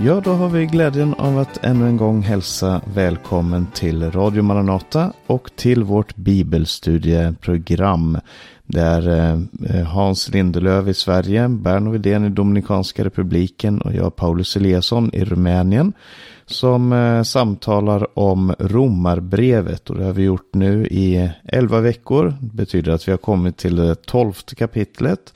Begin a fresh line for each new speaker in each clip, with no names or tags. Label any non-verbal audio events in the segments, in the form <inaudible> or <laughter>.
Ja, då har vi glädjen av att ännu en gång hälsa välkommen till Radio Maranata och till vårt bibelstudieprogram. Där eh, Hans Lindelöf i Sverige, Berno Widén i Dominikanska republiken och jag Paulus Eliasson i Rumänien som eh, samtalar om romarbrevet och det har vi gjort nu i elva veckor. Det betyder att vi har kommit till det tolfte kapitlet.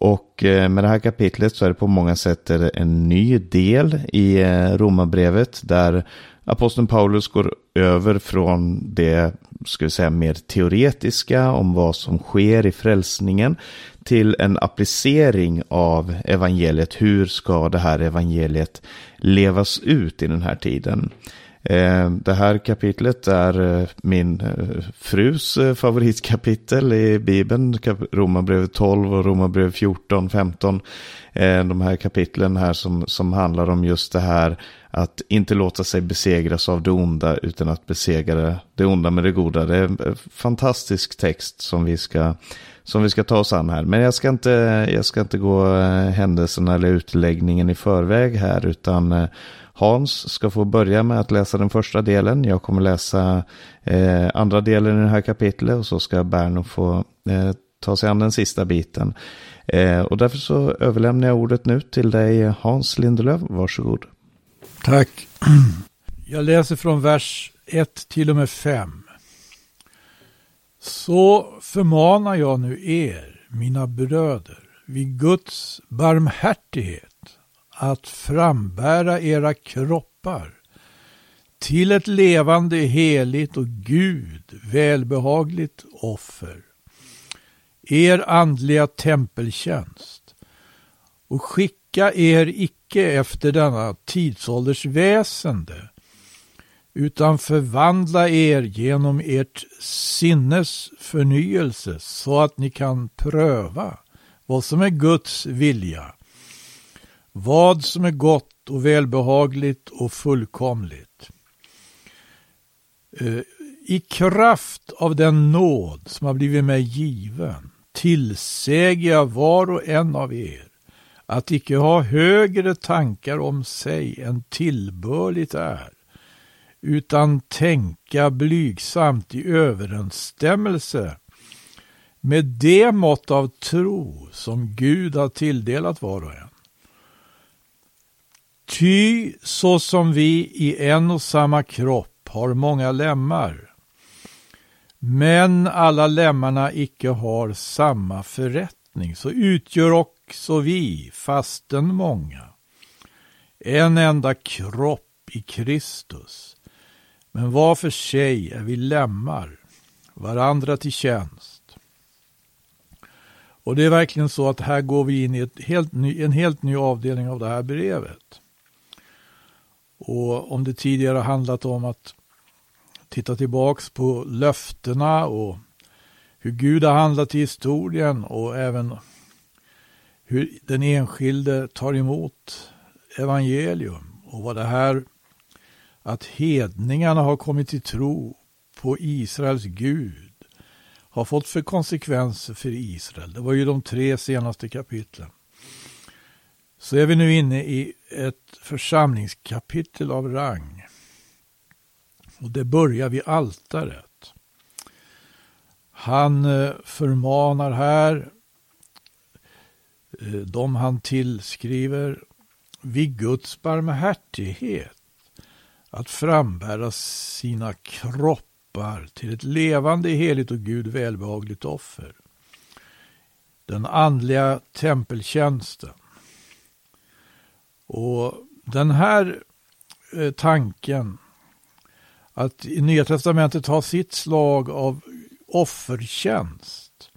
Och eh, med det här kapitlet så är det på många sätt en ny del i eh, romabrevet romarbrevet där aposteln Paulus går över från det ska vi säga, mer teoretiska om vad som sker i frälsningen till en applicering av evangeliet. Hur ska det här evangeliet levas ut i den här tiden? Eh, det här kapitlet är eh, min eh, frus favoritkapitel i Bibeln. Romarbrevet 12 och Romarbrevet 14, 15. De här kapitlen här som, som handlar om just det här att inte låta sig besegras av det onda utan att besegra det onda med det goda. Det är en fantastisk text som vi ska, som vi ska ta oss an här. Men jag ska inte, jag ska inte gå händelserna eller utläggningen i förväg här utan Hans ska få börja med att läsa den första delen. Jag kommer läsa eh, andra delen i det här kapitlet och så ska Berno få eh, ta sig an den sista biten. Eh, och därför så överlämnar jag ordet nu till dig Hans Lindelöf. Varsågod.
Tack. Jag läser från vers 1 till och med 5. Så förmanar jag nu er, mina bröder, vid Guds barmhärtighet att frambära era kroppar till ett levande, heligt och Gud välbehagligt offer. Er andliga tempeltjänst och skicka er icke efter denna tidsålders väsende utan förvandla er genom ert sinnes förnyelse så att ni kan pröva vad som är Guds vilja vad som är gott och välbehagligt och fullkomligt. Eh, I kraft av den nåd som har blivit mig given tillsäger jag var och en av er att icke ha högre tankar om sig än tillbörligt är, utan tänka blygsamt i överensstämmelse med det mått av tro som Gud har tilldelat var och en. Ty så som vi i en och samma kropp har många lemmar, men alla lemmarna icke har samma förrättning, så utgör också vi, fasten många, en enda kropp i Kristus. Men var för sig är vi lemmar, varandra till tjänst. Och det är verkligen så att här går vi in i helt ny, en helt ny avdelning av det här brevet. Och om det tidigare handlat om att titta tillbaks på löftena och hur Gud har handlat i historien och även hur den enskilde tar emot evangelium och vad det här att hedningarna har kommit till tro på Israels Gud har fått för konsekvenser för Israel. Det var ju de tre senaste kapitlen så är vi nu inne i ett församlingskapitel av rang. Och det börjar vid altaret. Han eh, förmanar här eh, de han tillskriver vid Guds barmhärtighet att frambära sina kroppar till ett levande, heligt och Gud välbehagligt offer. Den andliga tempeltjänsten. Och den här eh, tanken att i Nya Testamentet ha sitt slag av offertjänst.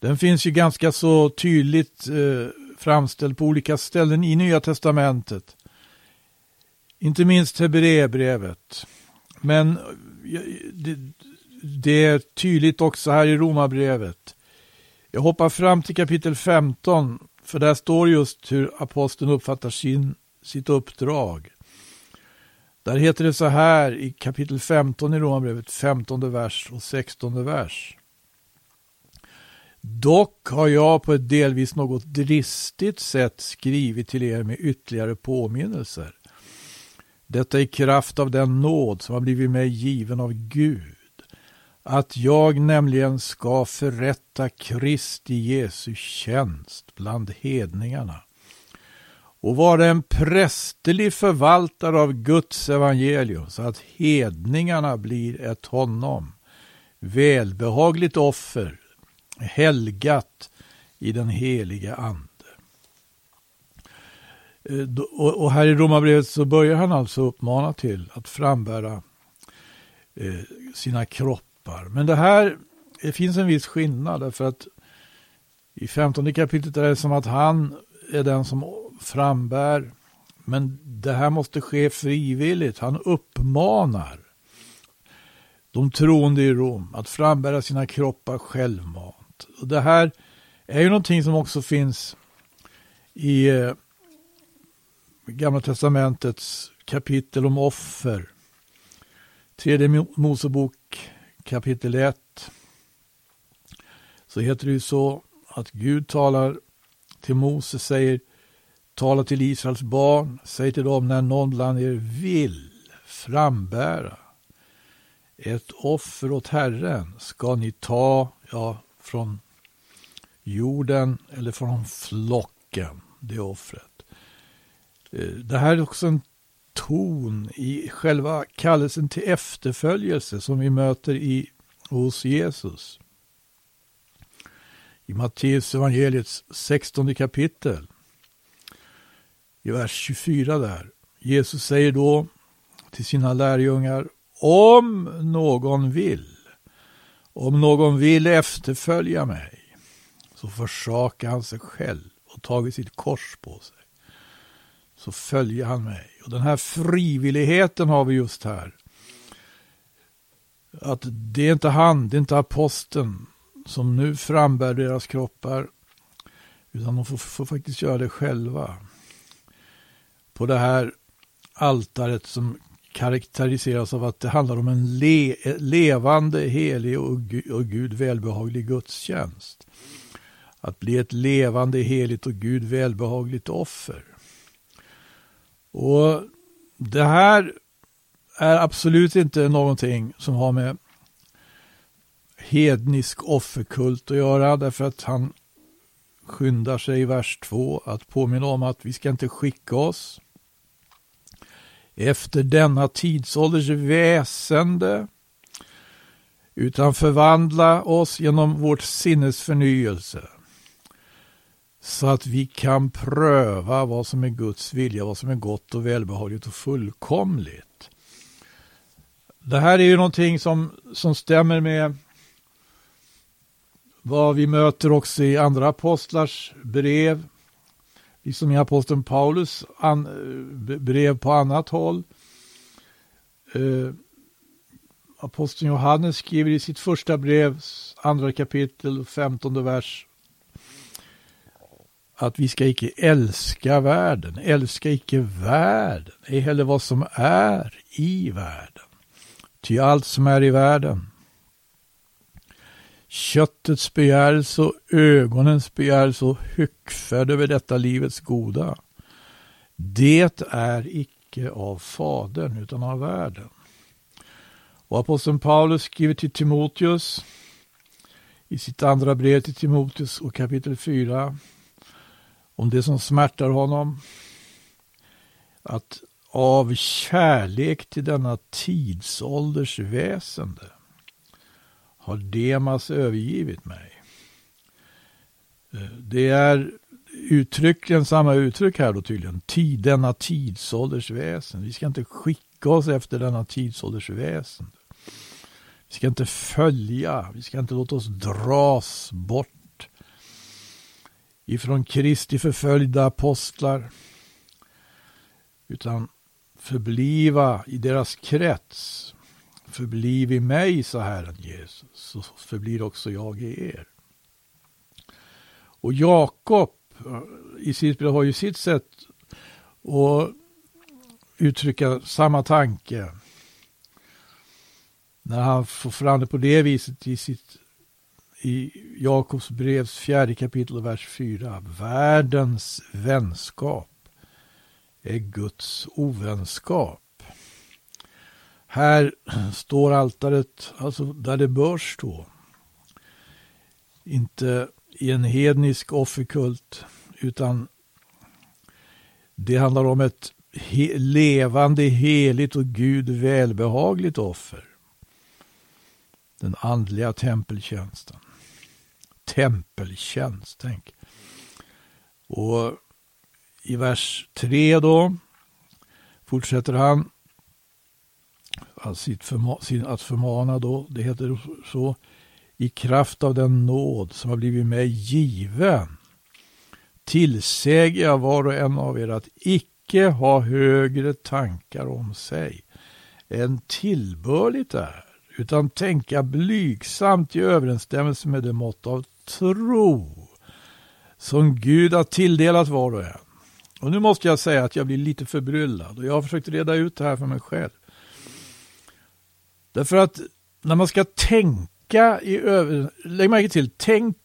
Den finns ju ganska så tydligt eh, framställd på olika ställen i Nya Testamentet. Inte minst Hebreerbrevet. Men det, det är tydligt också här i Romarbrevet. Jag hoppar fram till kapitel 15 för där står just hur aposteln uppfattar sin, sitt uppdrag. Där heter det så här i kapitel 15 i Romarbrevet, 15 vers och 16 vers. Dock har jag på ett delvis något dristigt sätt skrivit till er med ytterligare påminnelser. Detta i kraft av den nåd som har blivit mig given av Gud. Att jag nämligen ska förrätta Kristi Jesu tjänst bland hedningarna och vara en prästerlig förvaltare av Guds evangelium så att hedningarna blir ett honom välbehagligt offer helgat i den heliga ande. Eh, och här i Romarbrevet så börjar han alltså uppmana till att frambära eh, sina kroppar. Men det här, det finns en viss skillnad därför att i 15 kapitlet är det som att han är den som frambär. Men det här måste ske frivilligt. Han uppmanar de troende i Rom att frambära sina kroppar självmant. Och det här är ju någonting som också finns i eh, Gamla Testamentets kapitel om offer. Tredje Mosebok kapitel 1. Så heter det ju så att Gud talar till Mose, säger tala till Israels barn, säg till dem när någon bland er vill frambära ett offer åt Herren ska ni ta, ja, från jorden eller från flocken, det offret. Eh, det här är också en ton i själva kallelsen till efterföljelse som vi möter i, hos Jesus. I Matteus evangeliets 16 kapitel, i vers 24 där. Jesus säger då till sina lärjungar, om någon vill om någon vill efterfölja mig så försakar han sig själv och tagit sitt kors på sig. Så följer han mig. Den här frivilligheten har vi just här. Att det är inte han, det är inte aposteln som nu frambär deras kroppar. Utan de får, får faktiskt göra det själva. På det här altaret som karaktäriseras av att det handlar om en le levande, helig och, och Gud välbehaglig gudstjänst. Att bli ett levande, heligt och Gud välbehagligt offer. Och det här är absolut inte någonting som har med hednisk offerkult att göra därför att han skyndar sig i vers 2 att påminna om att vi ska inte skicka oss efter denna tidsålders väsende utan förvandla oss genom vårt sinnes förnyelse så att vi kan pröva vad som är Guds vilja, vad som är gott och välbehagligt och fullkomligt. Det här är ju någonting som, som stämmer med vad vi möter också i andra apostlars brev liksom i aposteln Paulus an, eh, brev på annat håll. Eh, aposteln Johannes skriver i sitt första brev, andra kapitel, femtonde vers, att vi ska icke älska världen, älska icke världen, ej heller vad som är i världen. Ty allt som är i världen, köttets begärelse och ögonens begärelse och hyckfärd över detta livets goda. Det är icke av Fadern utan av världen. Och aposteln Paulus skriver till Timoteus i sitt andra brev till Timoteus och kapitel 4 om det som smärtar honom. Att av kärlek till denna tidsålders väsende har Demas övergivit mig. Eh, det är uttryckligen samma uttryck här då tydligen. Tid, denna tidsålders väsen. Vi ska inte skicka oss efter denna tidsålders väsen. Vi ska inte följa, vi ska inte låta oss dras bort ifrån Kristi förföljda apostlar. Utan förbliva i deras krets Förbliv i mig, sa Herren Jesus, så förblir också jag i er. Och Jakob i sitt brev har ju sitt sätt att uttrycka samma tanke. När han får fram det på det viset i sitt i Jakobs brevs fjärde kapitel vers 4. Världens vänskap är Guds ovänskap. Här står altaret, alltså där det bör stå. Inte i en hednisk offerkult, utan det handlar om ett he levande, heligt och Gud välbehagligt offer. Den andliga tempeltjänsten. Tempeltjänst, tänk. Och i vers 3 då fortsätter han att förmana då, det heter så, i kraft av den nåd som har blivit mig given tillsäger jag var och en av er att icke ha högre tankar om sig än tillbörligt är, utan tänka blygsamt i överensstämmelse med det mått av tro som Gud har tilldelat var och en. Och nu måste jag säga att jag blir lite förbryllad och jag har försökt reda ut det här för mig själv. Därför att när man ska tänka i över... Lägg märke till, tänk,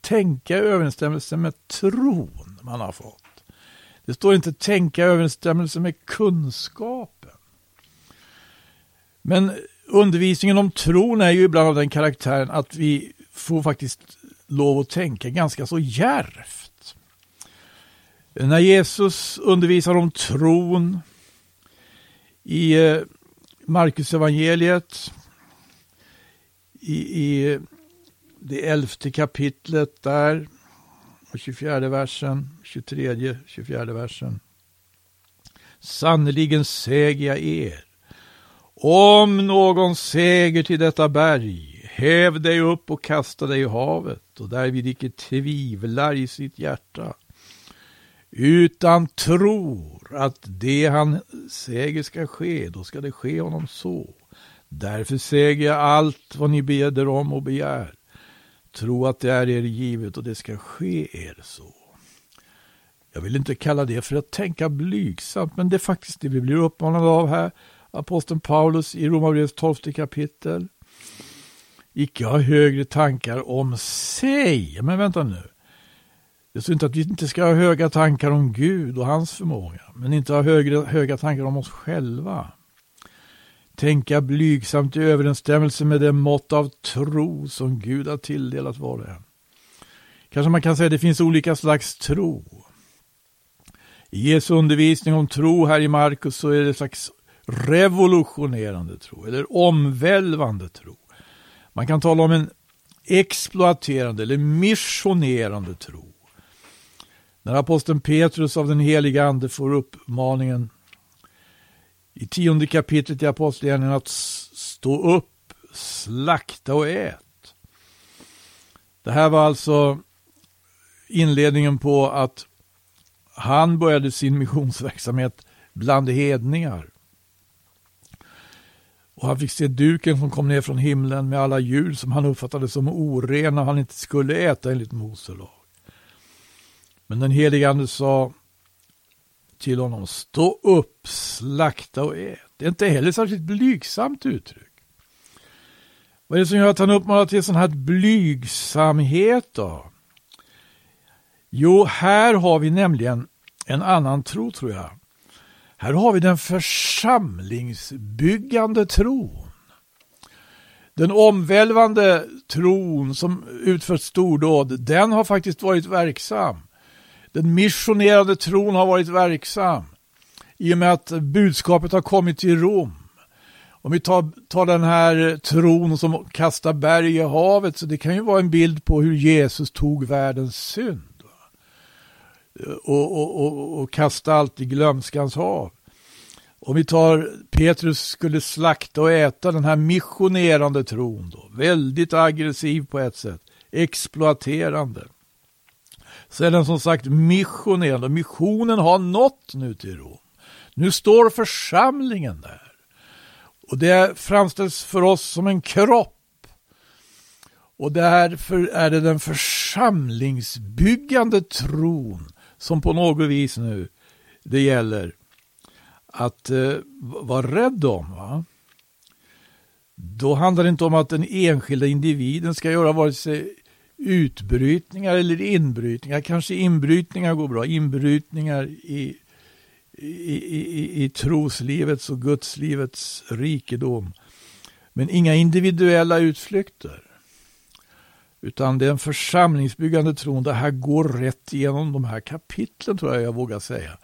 tänka i överensstämmelse med tron man har fått. Det står inte tänka i överensstämmelse med kunskapen. Men undervisningen om tron är ju ibland av den karaktären att vi får faktiskt lov att tänka ganska så järvt. När Jesus undervisar om tron i eh, Marcus evangeliet i, i det elfte kapitlet där och 24 versen, 23, 24 versen. Sannerligen säger jag er, om någon säger till detta berg, häv dig upp och kasta dig i havet och därvid icke tvivlar i sitt hjärta, utan tror att det han säger ska ske, då ska det ske honom så. Därför säger jag allt vad ni beder om och begär. Tro att det är er givet och det ska ske er så. Jag vill inte kalla det för att tänka blygsamt, men det är faktiskt det vi blir uppmanade av här. Aposteln Paulus i Romarbrevets tolfte kapitel. Icke ha högre tankar om sig. Men vänta nu. Det står inte att vi inte ska ha höga tankar om Gud och hans förmåga, men inte ha högre, höga tankar om oss själva. Tänka blygsamt i överensstämmelse med det mått av tro som Gud har tilldelat var och en. Kanske man kan säga att det finns olika slags tro. I Jesu undervisning om tro här i Markus så är det en slags revolutionerande tro eller omvälvande tro. Man kan tala om en exploaterande eller missionerande tro. När aposteln Petrus av den heliga ande får uppmaningen i tionde kapitlet i Apostlagärningarna att stå upp, slakta och ät. Det här var alltså inledningen på att han började sin missionsverksamhet bland hedningar. Och han fick se duken som kom ner från himlen med alla djur som han uppfattade som orena och han inte skulle äta enligt Mose lag. Men den helige Ande sa till honom, stå upp, slakta och ät. Det är inte heller särskilt blygsamt uttryck. Vad är det som gör att han uppmanar till sån här blygsamhet då? Jo, här har vi nämligen en annan tro tror jag. Här har vi den församlingsbyggande tron. Den omvälvande tron som utfört stordåd, den har faktiskt varit verksam. Den missionerande tron har varit verksam i och med att budskapet har kommit till Rom. Om vi tar, tar den här tron som kastar berg i havet, så det kan ju vara en bild på hur Jesus tog världens synd. Och, och, och, och kasta allt i glömskans hav. Om vi tar Petrus skulle slakta och äta den här missionerande tron då. Väldigt aggressiv på ett sätt. Exploaterande så är den som sagt missionerande. Missionen har nått nu till Rom. Nu står församlingen där. Och det framställs för oss som en kropp. Och därför är det den församlingsbyggande tron som på något vis nu det gäller att eh, vara rädd om. Va? då handlar det inte om att den enskilda individen ska göra vare sig utbrytningar eller inbrytningar. Kanske inbrytningar går bra. Inbrytningar i, i, i, i troslivets och gudslivets rikedom. Men inga individuella utflykter. Utan det är en församlingsbyggande tron. Det här går rätt igenom de här kapitlen tror jag jag vågar säga.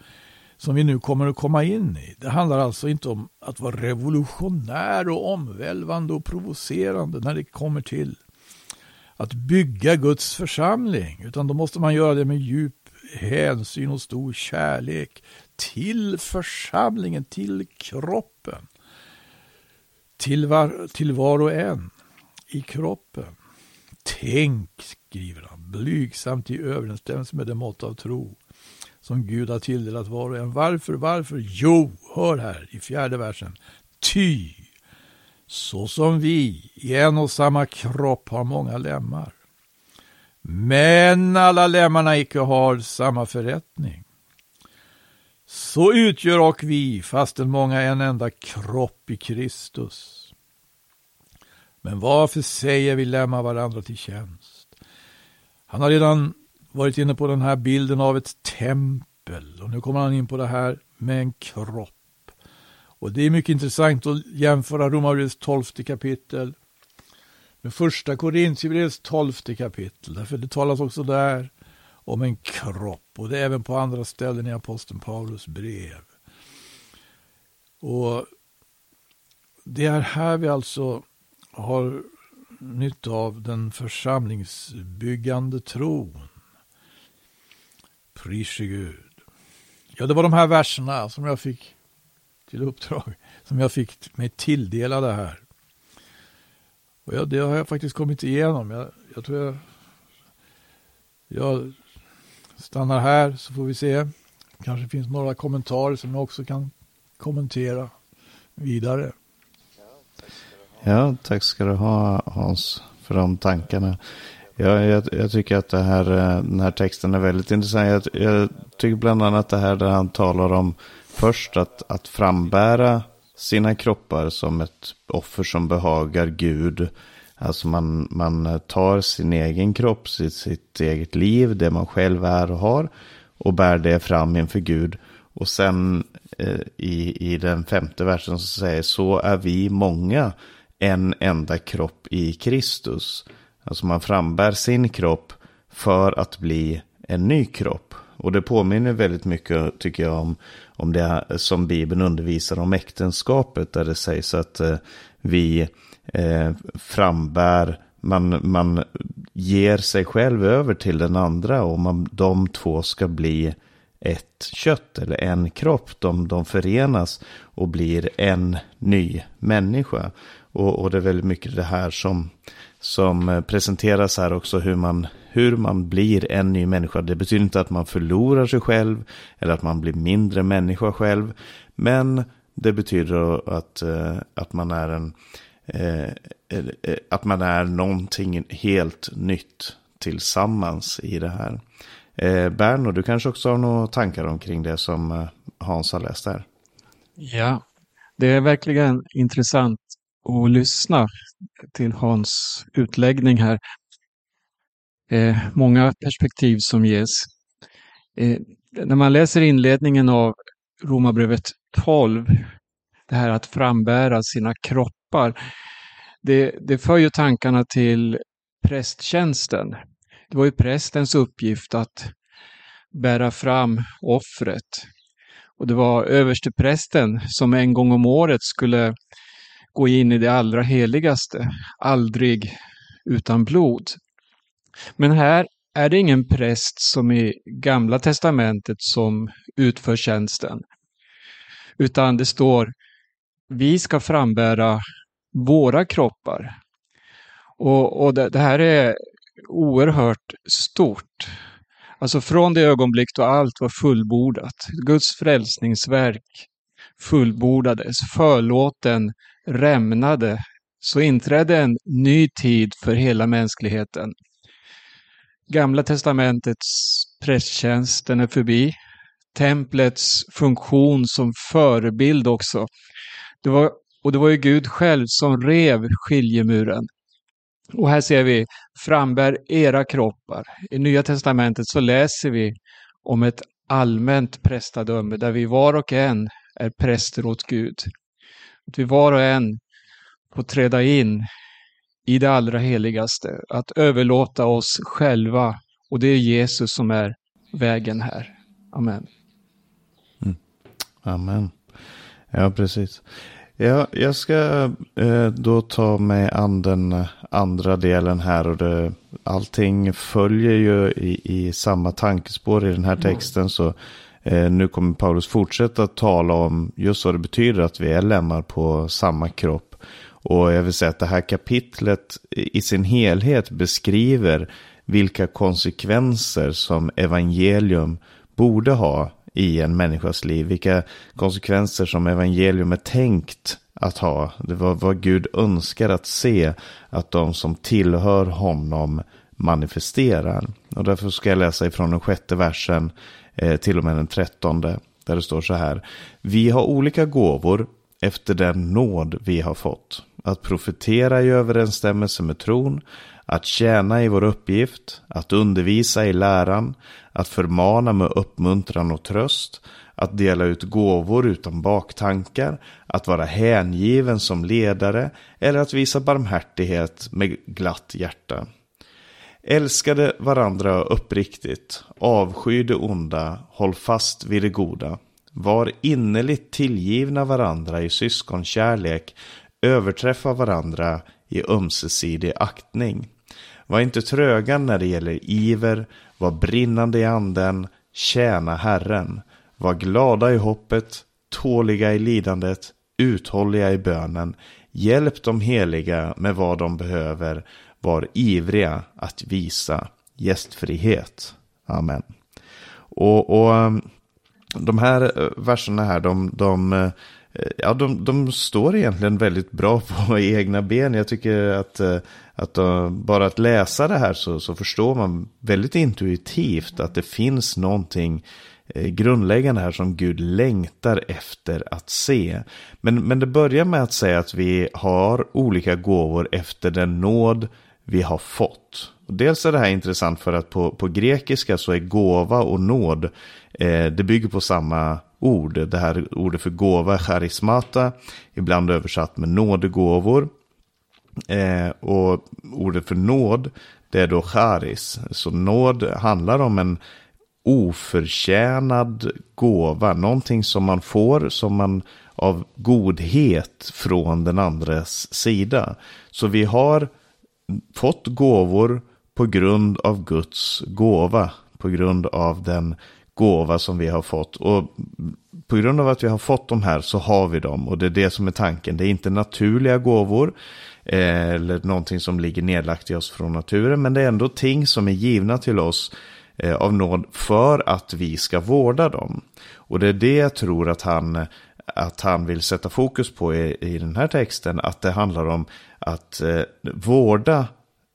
Som vi nu kommer att komma in i. Det handlar alltså inte om att vara revolutionär och omvälvande och provocerande när det kommer till att bygga Guds församling. Utan då måste man göra det med djup hänsyn och stor kärlek till församlingen, till kroppen. Till var, till var och en i kroppen. Tänk, skriver han, blygsamt i överensstämmelse med det mått av tro som Gud har tilldelat var och en. Varför, varför? Jo, hör här i fjärde versen. Ty, så som vi i en och samma kropp har många lemmar, men alla lemmarna icke har samma förrättning. Så utgör och vi, fastän många en enda kropp i Kristus. Men varför säger vi lämna varandra till tjänst? Han har redan varit inne på den här bilden av ett tempel och nu kommer han in på det här med en kropp. Och det är mycket intressant att jämföra Romarbrevets tolfte kapitel med första Korintierbrevets tolfte kapitel. Därför det talas också där om en kropp och det är även på andra ställen i aposteln Paulus brev. Och det är här vi alltså har nytta av den församlingsbyggande tron. Prise Gud. Ja, det var de här verserna som jag fick till uppdrag, som jag fick mig tilldelade här. Och ja, det har jag faktiskt kommit igenom. Jag, jag tror jag, jag stannar här så får vi se. Kanske finns några kommentarer som jag också kan kommentera vidare.
Ja, tack ska du ha Hans för de tankarna. Ja, jag, jag tycker att det här, eh, den här texten är väldigt intressant. Jag, jag, tycker bland annat det här där han talar om först att, att frambära sina kroppar som ett offer som behagar Gud. Alltså man, man eh, tar sin egen kropp, sitt, sitt eget liv, det man själv är och har och bär det fram inför Gud. Och sen eh, i, i den femte versen så säger så är vi många en enda kropp i Kristus. Alltså man frambär sin kropp för att bli en ny kropp. Och det påminner väldigt mycket, tycker jag, om, om det som Bibeln undervisar om äktenskapet. Där det sägs att eh, vi eh, frambär, man, man ger sig själv över till den andra och man, de två ska bli ett kött eller en kropp. De, de förenas och blir en ny människa. Och, och det är väldigt mycket det här som, som eh, presenteras här också, hur man, hur man blir en ny människa. Det betyder inte att man förlorar sig själv eller att man blir mindre människa själv. Men det betyder att, eh, att man är en eh, att man är någonting helt nytt tillsammans i det här. Berno, du kanske också har några tankar omkring det som Hans har läst här?
Ja, det är verkligen intressant och lyssna till Hans utläggning här. Eh, många perspektiv som ges. Eh, när man läser inledningen av Romarbrevet 12, det här att frambära sina kroppar, det, det för ju tankarna till prästtjänsten. Det var ju prästens uppgift att bära fram offret. Och det var översteprästen som en gång om året skulle gå in i det allra heligaste, aldrig utan blod. Men här är det ingen präst som i Gamla testamentet som utför tjänsten. Utan det står vi ska frambära våra kroppar. Och, och det, det, här är oerhört stort. Alltså från det ögonblick då allt var fullbordat, Guds frälsningsverk fullbordades, förlåten rämnade så inträdde en ny tid för hela mänskligheten. Gamla testamentets prästtjänst, den är förbi. Templets funktion som förebild också. Det var Och det var ju Gud själv som rev skiljemuren. Och här ser vi, frambär era kroppar. I Nya Testamentet så läser vi om ett allmänt prästadöme där vi var och en är präster åt Gud. Att vi var och en får träda in i det allra heligaste, att överlåta oss själva och det är Jesus som är vägen här. Amen.
Mm. Amen. Ja, precis. Ja, jag ska eh, då ta mig an den andra delen här och det, allting följer ju i, i samma tankespår i den här texten. Så eh, Eh, nu kommer Paulus fortsätta tala om just vad det betyder att vi är lemmar på samma kropp. Och jag vill säga att det här kapitlet i sin helhet beskriver vilka konsekvenser som evangelium borde ha i en människas liv. Vilka konsekvenser som evangelium är tänkt att ha. Det var vad Gud önskar att se att de som tillhör honom manifesterar. Och därför ska jag läsa ifrån den sjätte versen Eh, till och med den trettonde. Där det står så här. Vi har olika gåvor efter den nåd vi har fått. Att profetera i överensstämmelse med tron, att tjäna i vår uppgift, att undervisa i läran, att förmana med uppmuntran och tröst, att dela ut gåvor utan baktankar, att vara hängiven som ledare eller att visa barmhärtighet med glatt hjärta. Älskade varandra uppriktigt, avsky det onda, håll fast vid det goda. Var innerligt tillgivna varandra i syskonkärlek, överträffa varandra i ömsesidig aktning. Var inte tröga när det gäller iver, var brinnande i anden, tjäna Herren. Var glada i hoppet, tåliga i lidandet, uthålliga i bönen. Hjälp de heliga med vad de behöver. Var ivriga att visa gästfrihet. Amen. Och, och ehm, de här eh, verserna här, de, de, eh, ja, de, de står egentligen väldigt bra på <laughs> egna ben. Jag tycker att, eh, att de, bara att läsa det här så, så förstår man väldigt intuitivt att det finns någonting grundläggande här som Gud längtar efter att se. Men, men det börjar med att säga att vi har olika gåvor efter den nåd vi har fått. Dels är det här intressant för att på, på grekiska så är gåva och nåd, eh, det bygger på samma ord. Det här ordet för gåva, charismata, ibland översatt med nådegåvor. Eh, och ordet för nåd, det är då charis. Så nåd handlar om en oförtjänad gåva. Någonting som man får som man av godhet från den andres sida. Så vi har fått gåvor på grund av Guds gåva. På grund av den gåva som vi har fått. Och på grund av att vi har fått de här så har vi dem. Och det är det som är tanken. Det är inte naturliga gåvor. Eh, eller någonting som ligger nedlagt i oss från naturen. Men det är ändå ting som är givna till oss Eh, av nåd för att vi ska vårda dem. Och det är det jag tror att han, att han vill sätta fokus på i, i den här texten. Att det handlar om att eh, vårda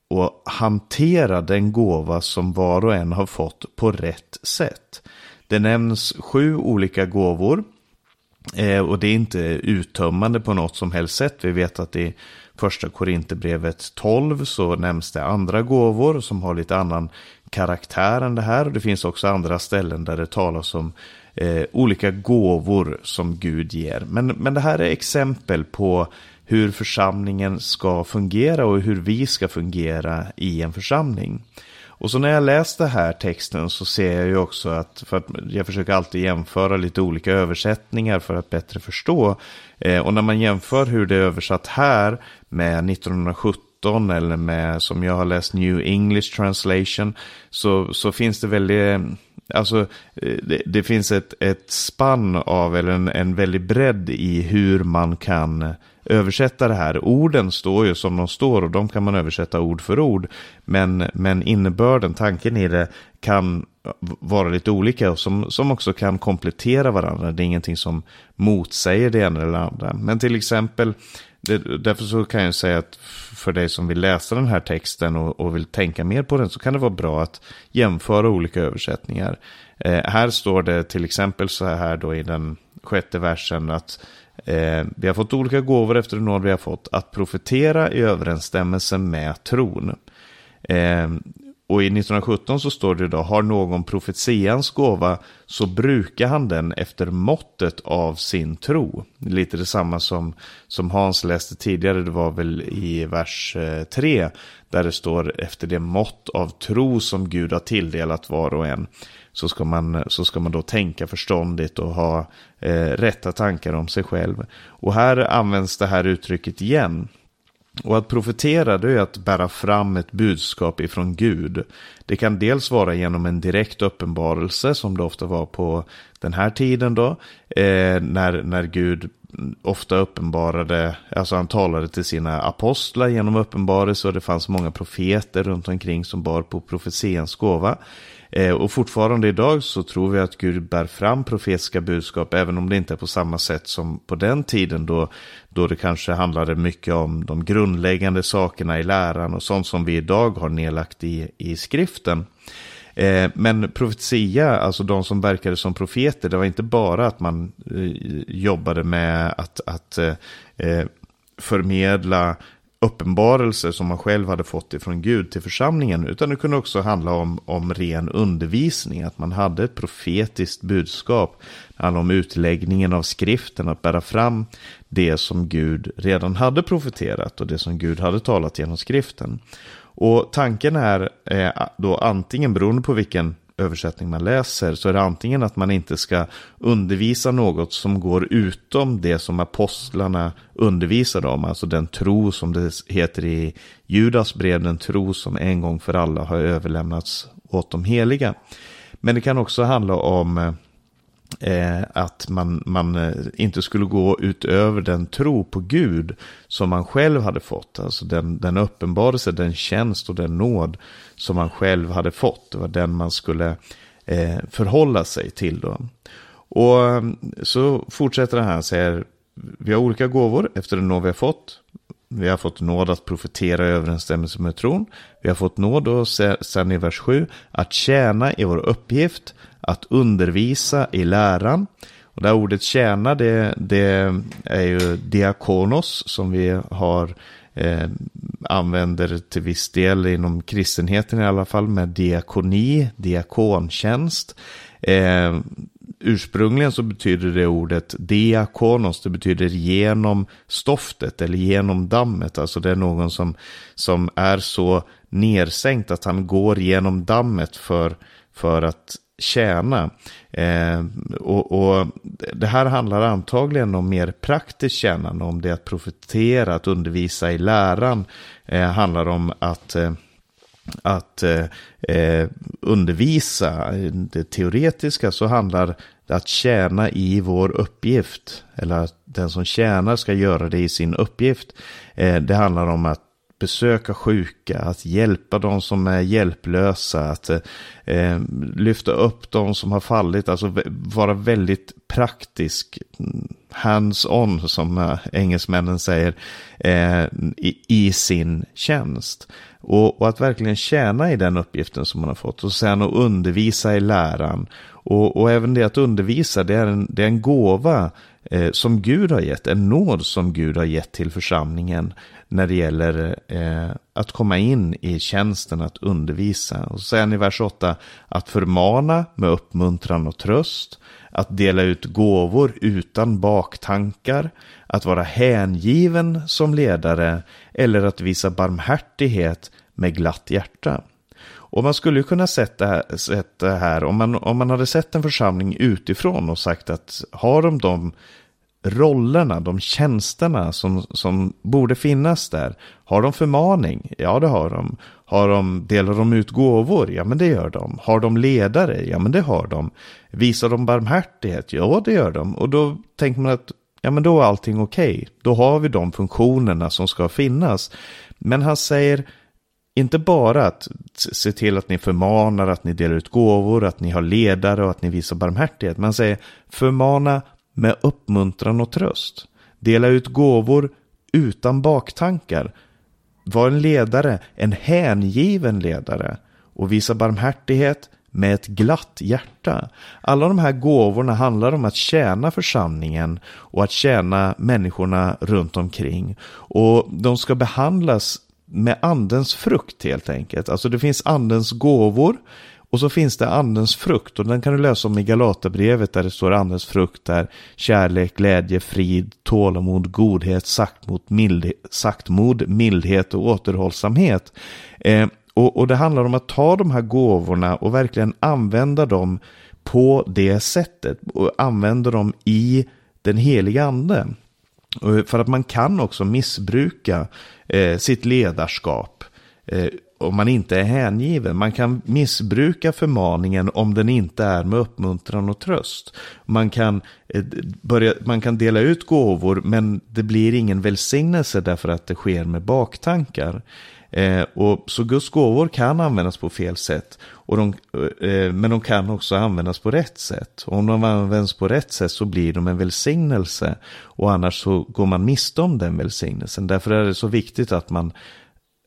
och hantera den gåva som var och en har fått på rätt sätt. Det nämns sju olika gåvor. Eh, och det är inte uttömmande på något som helst sätt. Vi vet att i första Korinthierbrevet 12 så nämns det andra gåvor som har lite annan karaktär än det här. Och det finns också andra ställen där det talas om eh, olika gåvor som Gud ger. Men, men det här är exempel på hur församlingen ska fungera och hur vi ska fungera i en församling. Och så när jag läste den här texten så ser jag ju också att, för att jag försöker alltid jämföra lite olika översättningar för att bättre förstå. Eh, och när man jämför hur det är översatt här med 1917 eller med som jag har läst New English Translation så, så finns det väldigt, alltså eh, det, det finns ett, ett spann av eller en, en väldig bredd i hur man kan översätta det här. Orden står ju som de står och de kan man översätta ord för ord. Men, men innebörden, tanken i det kan vara lite olika och som, som också kan komplettera varandra. Det är ingenting som motsäger det ena eller det andra. Men till exempel det, därför så kan jag säga att för dig som vill läsa den här texten och, och vill tänka mer på den så kan det vara bra att jämföra olika översättningar. Eh, här står det till exempel så här då i den sjätte versen att Eh, vi har fått olika gåvor efter den nåd vi har fått. Att profetera i överensstämmelse med tron. Eh, och i 1917 så står det då, har någon profetians gåva så brukar han den efter måttet av sin tro. Lite detsamma som, som Hans läste tidigare, det var väl i vers eh, 3. Där det står efter det mått av tro som Gud har tilldelat var och en. Så ska man, så ska man då tänka förståndigt och ha eh, rätta tankar om sig själv. Och här används det här uttrycket igen. Och att profetera det är att bära fram ett budskap ifrån Gud. Det kan dels vara genom en direkt uppenbarelse som det ofta var på den här tiden då. Eh, när, när Gud ofta uppenbarade, alltså han talade till sina apostlar genom uppenbarelse och det fanns många profeter runt omkring som bar på profetians gåva. Eh, och fortfarande idag så tror vi att Gud bär fram profetiska budskap, även om det inte är på samma sätt som på den tiden då, då det kanske handlade mycket om de grundläggande sakerna i läran och sånt som vi idag har nedlagt i, i skriften. Eh, men profetia, alltså de som verkade som profeter, det var inte bara att man eh, jobbade med att, att förmedla uppenbarelser som man själv hade fått ifrån Gud till församlingen, utan det kunde också handla om, om ren undervisning, att man hade ett profetiskt budskap, det handlade om utläggningen av skriften, att bära fram det som Gud redan hade profeterat och det som Gud hade talat genom skriften. Och tanken är eh, då antingen beroende på vilken översättning man läser så är det antingen att man inte ska undervisa något som går utom det som apostlarna undervisade om, alltså den tro som det heter i Judas brev, den tro som en gång för alla har överlämnats åt de heliga. Men det kan också handla om eh, eh, att man, man eh, inte skulle gå utöver den tro på Gud som man själv hade fått. Alltså den, den uppenbarelse, den tjänst och den nåd som man själv hade fått. Det var den man skulle eh, förhålla sig till. Då. Och mm, så fortsätter han här, säger vi har olika gåvor efter den nåd vi har fått. Vi har fått nåd att profetera i överensstämmelse med tron. Vi har fått nåd, och sen i vers 7, att tjäna i vår uppgift, att undervisa i läran. Och det här ordet tjäna, det, det är ju diakonos som vi har eh, använder till viss del inom kristenheten i alla fall med diakoni, diakontjänst. Eh, ursprungligen så betyder det ordet diakonos, det betyder genom stoftet eller genom dammet. Alltså det är någon som, som är så nersänkt att han går genom dammet för, för att tjäna. Eh, och, och, det här handlar antagligen om mer praktiskt tjänande, om det att profetera, att undervisa i läran, eh, handlar om att eh, att eh, eh, undervisa det teoretiska så handlar det att tjäna i vår uppgift. Eller att den som tjänar ska göra det i sin uppgift. Eh, det handlar om att besöka sjuka, att hjälpa de som är hjälplösa, att eh, lyfta upp de som har fallit, alltså vara väldigt praktisk, hands-on som eh, engelsmännen säger, eh, i, i, sin tjänst. Och, och, att verkligen tjäna i den uppgiften som man har fått och sen att undervisa i läran. Och, och även det att undervisa, det är en, det är en gåva eh, som Gud har gett, en nåd som Gud har gett till församlingen när det gäller eh, att komma in i tjänsten att undervisa. Och sen i vers 8 att förmana med uppmuntran och tröst, att dela ut gåvor utan baktankar, att vara hängiven som ledare eller att visa barmhärtighet med glatt hjärta. Och man skulle ju kunna sätta, det här, om man, om man hade sett en församling utifrån och sagt att har de de rollerna, de tjänsterna som, som borde finnas där. Har de förmaning? Ja, det har de. Har de, delar de ut gåvor? Ja, men det gör de. Har de ledare? Ja, men det har de. Visar de barmhärtighet? Ja, det gör de. Och då tänker man att ja, men då är allting okej. Okay. Då har vi de funktionerna som ska finnas. Men han säger inte bara att se till att ni förmanar, att ni delar ut gåvor, att ni har ledare och att ni visar barmhärtighet. Man säger förmana med uppmuntran och tröst. Dela ut gåvor utan baktankar. Var en ledare, en hängiven ledare och visa barmhärtighet med ett glatt hjärta. Alla de här gåvorna handlar om att tjäna församlingen och att tjäna människorna runt omkring. Och de ska behandlas med andens frukt helt enkelt. Alltså det finns andens gåvor och så finns det andens frukt och den kan du läsa om i Galaterbrevet där det står andens frukt där kärlek, glädje, frid, tålamod, godhet, saktmod, mildhet, saktmod, mildhet och återhållsamhet. Eh, och, och det handlar om att ta de här gåvorna och verkligen använda dem på det sättet och använda dem i den heliga anden. För att man kan också missbruka eh, sitt ledarskap eh, om man inte är hängiven. Man kan missbruka förmaningen om den inte är med uppmuntran och tröst. Man kan, eh, börja, man kan dela ut gåvor men det blir ingen välsignelse därför att det sker med baktankar. Eh, och, så Guds gåvor kan användas på fel sätt. Och de, eh, men de kan också användas på rätt sätt. Och om de används på rätt sätt så blir de en välsignelse. Och annars så går man miste om den välsignelsen. Därför är det så viktigt att man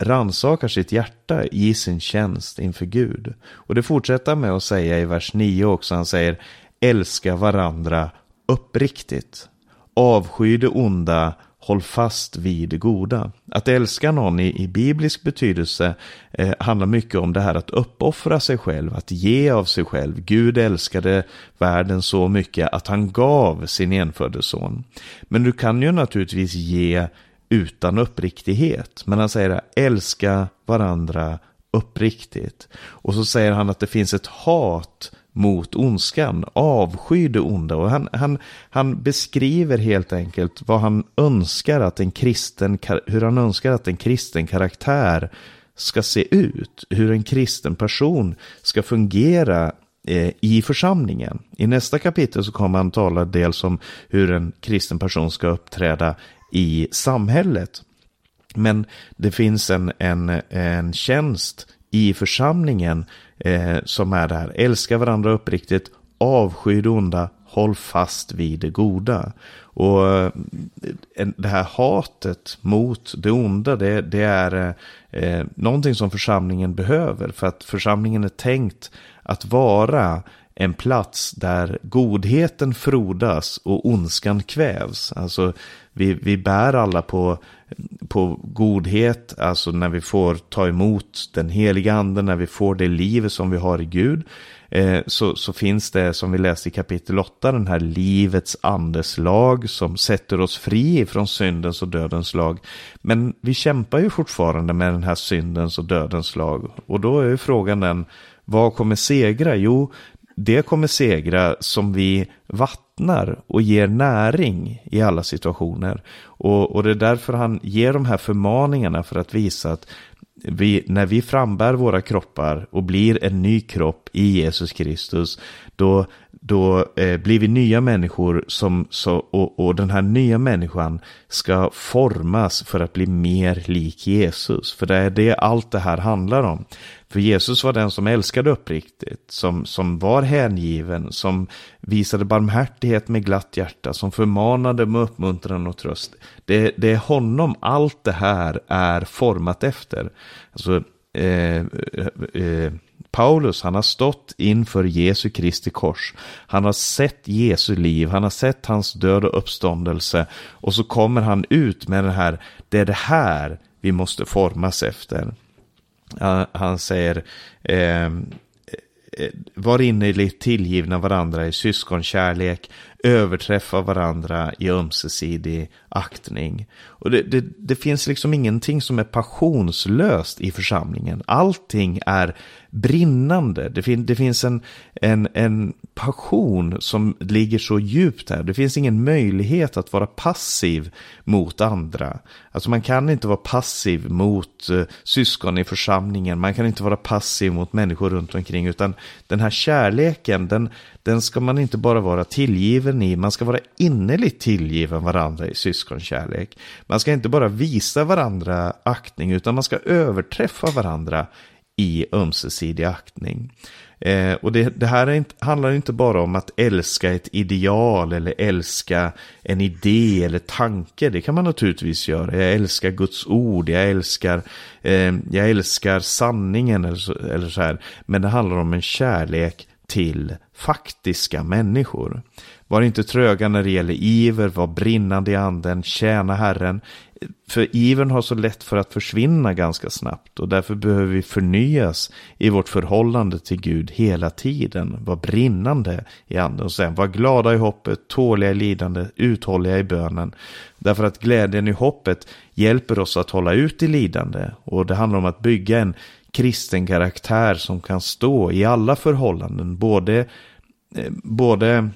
ransakar sitt hjärta i sin tjänst inför Gud. Och det fortsätter med att säga i vers 9 också. Han säger älska varandra uppriktigt. Avsky det onda håll fast vid det goda. Att älska någon i, i biblisk betydelse eh, handlar mycket om det här att uppoffra sig själv, att ge av sig själv. Gud älskade världen så mycket att han gav sin enfödde son. Men du kan ju naturligtvis ge utan uppriktighet. Men han säger älska varandra uppriktigt. Och så säger han att det finns ett hat mot ondskan, avsky det onda. Och han, han, han beskriver helt enkelt vad han önskar att en kristen, hur han önskar att en kristen karaktär ska se ut, hur en kristen person ska fungera eh, i församlingen. I nästa kapitel så kommer han tala dels om hur en kristen person ska uppträda i samhället. Men det finns en, en, en tjänst i församlingen eh, som är där. Älska varandra uppriktigt, avsky det onda, håll fast vid det goda. Och eh, det här hatet mot det onda, det, det är eh, eh, någonting som församlingen behöver. För att församlingen är tänkt att vara en plats där godheten frodas och ondskan kvävs. Alltså vi, vi bär alla på, på godhet, alltså när vi får ta emot den heliga anden, när vi får det livet som vi har i Gud. Eh, så, så finns det, som vi läste i kapitel 8, den här livets andes lag som sätter oss fri från syndens och dödens lag. Men vi kämpar ju fortfarande med den här syndens och dödens lag. Och då är ju frågan den, vad kommer segra? Jo, det kommer segra som vi vattnar och ger näring i alla situationer. Och, och det är därför han ger de här förmaningarna för att visa att vi, när vi frambär våra kroppar och blir en ny kropp i Jesus Kristus, då, då eh, blir vi nya människor som, så, och, och den här nya människan ska formas för att bli mer lik Jesus. För det är det allt det här handlar om. För Jesus var den som älskade uppriktigt, som, som var hängiven, som visade barmhärtighet med glatt hjärta, som förmanade med uppmuntran och tröst. Det, det är honom allt det här är format efter. Alltså, eh, eh, eh Paulus, han har stått inför Jesu Kristi kors. Han har sett Jesu liv, han har sett hans död och uppståndelse. Och så kommer han ut med det här, det är det här vi måste formas efter. Han säger ehm, eh, var innerligt tillgivna varandra i syskonkärlek, överträffa varandra i ömsesidig aktning. Och det, det, det, finns liksom ingenting som är passionslöst i församlingen. Allting är brinnande. Det, fin, det finns en, en, en passion som ligger så djupt här. Det finns ingen möjlighet att vara passiv mot andra. Alltså man kan inte vara passiv mot uh, syskon i församlingen. Man kan inte vara passiv mot människor runt omkring. Utan den här kärleken, den, den ska man inte bara vara tillgiven i. Man ska vara innerligt tillgiven varandra i syskonkärlek. Man ska inte bara visa varandra aktning utan man ska överträffa varandra i ömsesidig aktning. Eh, och det, det här inte, handlar inte bara om att älska ett ideal eller älska en idé eller tanke. Det kan man naturligtvis göra. Jag älskar Guds ord, jag älskar, eh, jag älskar sanningen eller så, eller så här. Men det handlar om en kärlek till faktiska människor. Var inte tröga när det gäller iver, var brinnande i anden, tjäna Herren. För ivern har så lätt för att försvinna ganska snabbt och därför behöver vi förnyas i vårt förhållande till Gud hela tiden. Var brinnande i anden och sen var glada i hoppet, tåliga i lidande, uthålliga i bönen. Därför att glädjen i hoppet hjälper oss att hålla ut i lidande och det handlar om att bygga en kristen karaktär som kan stå i alla förhållanden, både, eh, både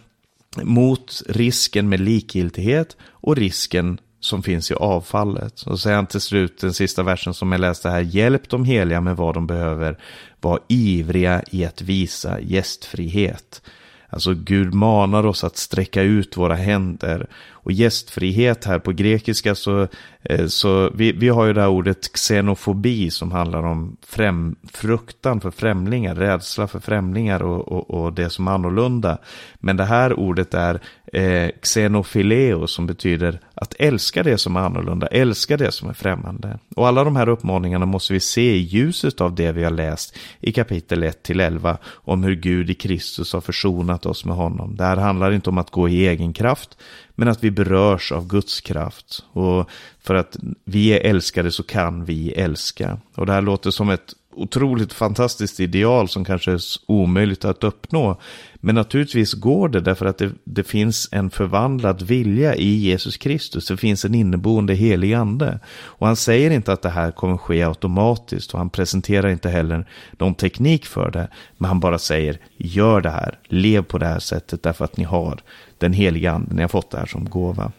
mot risken med likgiltighet och risken som finns i avfallet. Och sen till slut den sista versen som jag läste här. Hjälp de heliga med vad de behöver. Var ivriga i att visa gästfrihet. Alltså Gud manar oss att sträcka ut våra händer. Och gästfrihet här på grekiska så, eh, så vi, vi har ju det här ordet xenofobi som handlar om främ, fruktan för främlingar, rädsla för främlingar och, och, och det som är annorlunda. Men det här ordet är eh, xenofileo som betyder att älska det som är annorlunda, älska det som är främmande. Och alla de här uppmaningarna måste vi se i ljuset av det vi har läst i kapitel 1 till 11 om hur Gud i Kristus har försonat oss med honom. Det här handlar inte om att gå i egen kraft, men att vi berörs av Guds kraft. Och för att vi är älskade så kan vi älska. Och det här låter som ett otroligt fantastiskt ideal som kanske är omöjligt att uppnå. Men naturligtvis går det därför att det, det, finns en förvandlad vilja i Jesus Kristus. Det finns en inneboende helig ande. Och han säger inte att det här kommer ske automatiskt och han presenterar inte heller någon teknik för det. Men han bara säger gör det här, lev på det här sättet därför att ni har den heliga anden, ni har fått det här som gåva.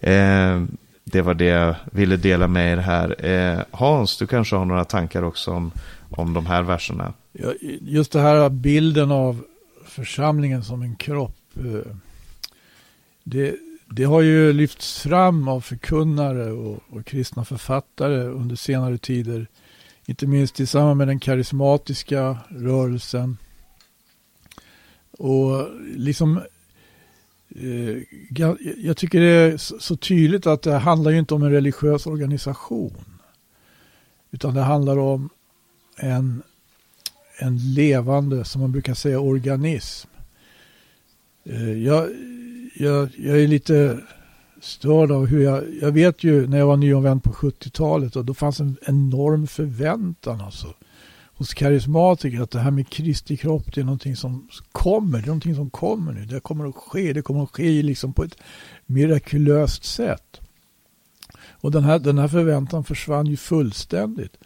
Eh, det var det jag ville dela med er här. Eh, Hans, du kanske har några tankar också om, om de här verserna?
Ja, just det här bilden av församlingen som en kropp. Eh, det, det har ju lyfts fram av förkunnare och, och kristna författare under senare tider. Inte minst i samband med den karismatiska rörelsen. Och liksom Eh, jag tycker det är så tydligt att det handlar ju inte om en religiös organisation. Utan det handlar om en, en levande, som man brukar säga, organism. Eh, jag, jag, jag är lite störd av hur jag, jag vet ju när jag var nyomvänd på 70-talet och då fanns en enorm förväntan alltså hos karismatiker att det här med Kristi kropp det är någonting som kommer, det är någonting som kommer nu. Det kommer att ske, det kommer att ske liksom på ett mirakulöst sätt. Och den här, den här förväntan försvann ju fullständigt.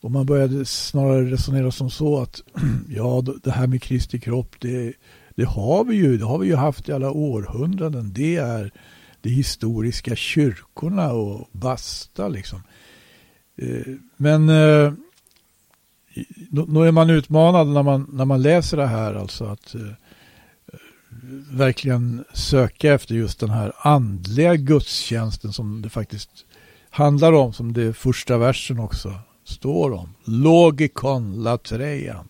Och man började snarare resonera som så att <clears throat> ja, det här med Kristi kropp, det, det har vi ju, det har vi ju haft i alla århundraden. Det är de historiska kyrkorna och basta liksom. Eh, men eh, då är man utmanad när man, när man läser det här, alltså att eh, verkligen söka efter just den här andliga gudstjänsten som det faktiskt handlar om, som det första versen också står om. Logikon latreian.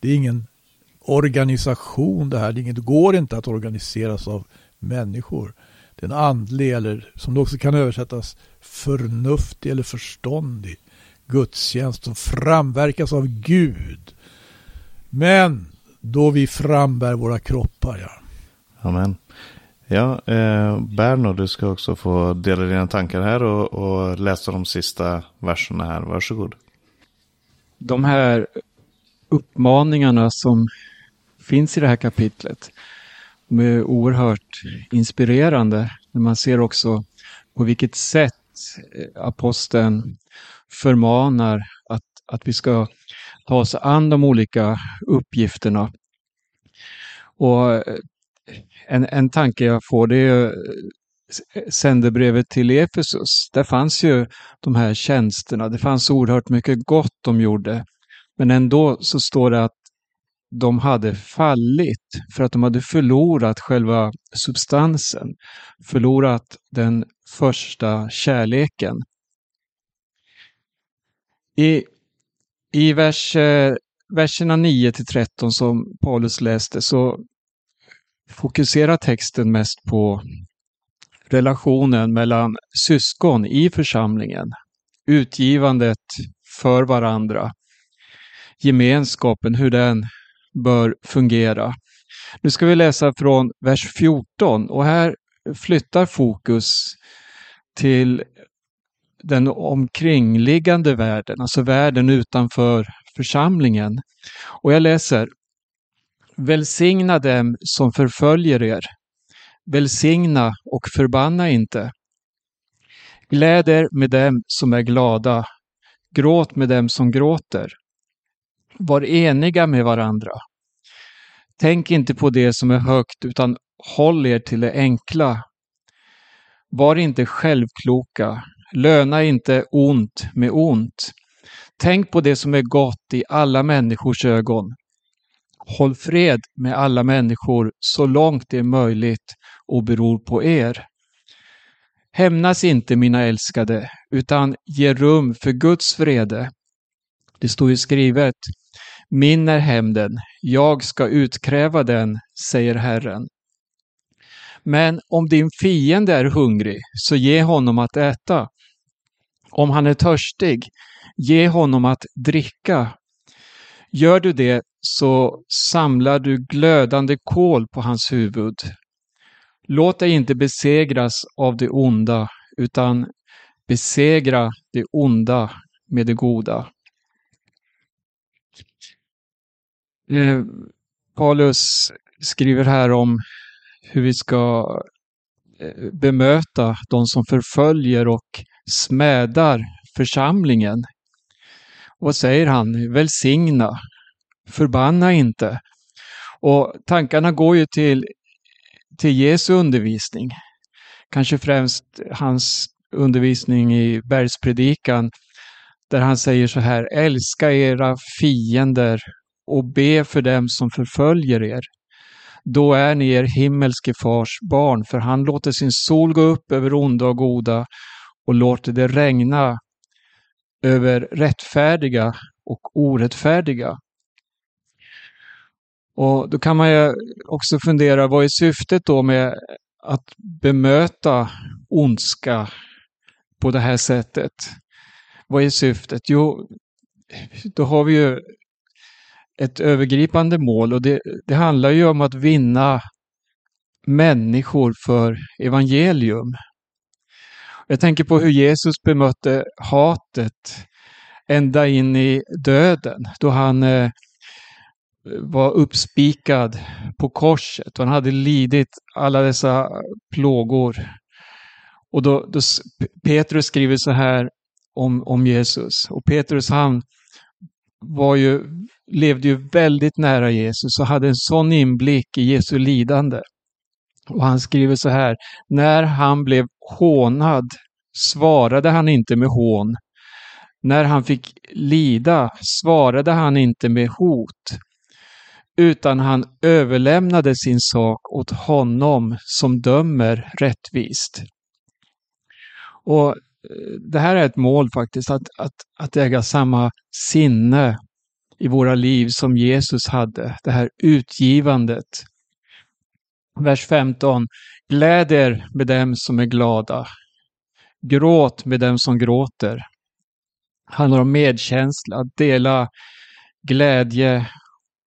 Det är ingen organisation det här, det, inget, det går inte att organiseras av människor. Det är en andlig, eller som det också kan översättas, förnuftig eller förståndig gudstjänst som framverkas av Gud. Men då vi frambär våra kroppar. Ja.
Amen. Ja, eh, Berno, du ska också få dela dina tankar här och, och läsa de sista verserna här. Varsågod.
De här uppmaningarna som finns i det här kapitlet, de är oerhört inspirerande. Man ser också på vilket sätt aposteln förmanar att, att vi ska ta oss an de olika uppgifterna. Och eh, en, en tanke jag får det är eh, eh, sändebrevet till Efesus. Där fanns ju de här tjänsterna. Det fanns oerhört mycket gott de gjorde. Men ändå så står det att de hade fallit för att de hade förlorat själva substansen. Förlorat den första kärleken. I, i vers eh, verserna 9 till 13 som Paulus läste så fokuserar texten mest på relationen mellan syskon i församlingen, utgivandet för varandra, gemenskapen, hur den bör fungera. Nu ska vi läsa från vers 14 och här flyttar fokus till den omkringliggande världen, alltså världen utanför församlingen. Och jag läser Välsigna dem som förföljer er. Välsigna och förbanna inte. Gläd er med dem som är glada. Gråt med dem som gråter. Var eniga med varandra. Tänk inte på det som är högt utan håll er till det enkla. Var inte självkloka. Löna inte ont med ont. Tänk på det som är gott i alla människors ögon. Håll fred med alla människor så långt det är möjligt och beror på er. Hämnas inte mina älskade, utan ge rum för Guds vrede. Det står ju skrivet, min är hämnden, jag ska utkräva den, säger Herren. Men om din fiende är hungrig, så ge honom att äta. Om han är törstig, ge honom att dricka. Gör du det så samlar du glödande kol på hans huvud. Låt dig inte besegras av det onda, utan besegra det onda med det goda. Eh, Paulus skriver här om hur vi ska eh, bemöta de som förföljer och smädar församlingen. Vad säger han? Välsigna, förbanna inte. Och tankarna går ju till, till Jesu undervisning. Kanske främst hans undervisning i bergspredikan där han säger så här, älska era fiender och be för dem som förföljer er. Då är ni er himmelske fars barn, för han låter sin sol gå upp över onda och goda och låter det regna över rättfärdiga och orättfärdiga. Och då kan man ju också fundera, vad är syftet då med att bemöta ondska på det här sättet? Vad är syftet? Jo, då har vi ju ett övergripande mål och det, det handlar ju om att vinna människor för evangelium. Jag tänker på hur Jesus bemötte hatet ända in i döden då han eh, var uppspikad på korset och han hade lidit alla dessa plågor. Och då, då Petrus skriver så här om, om Jesus. Och Petrus han var ju, levde ju väldigt nära Jesus och hade en sån inblick i Jesu lidande. Och han skriver så här, när han blev hånad svarade han inte med hån. När han fick lida svarade han inte med hot, utan han överlämnade sin sak åt honom som dömer rättvist. Och eh, det här är ett mål faktiskt, att, att, att äga samma sinne i våra liv som Jesus hade, det här utgivandet. Vers 15. Gläd er med dem som är glada. Gråt med dem som gråter. Det handlar om medkänsla, att dela glädje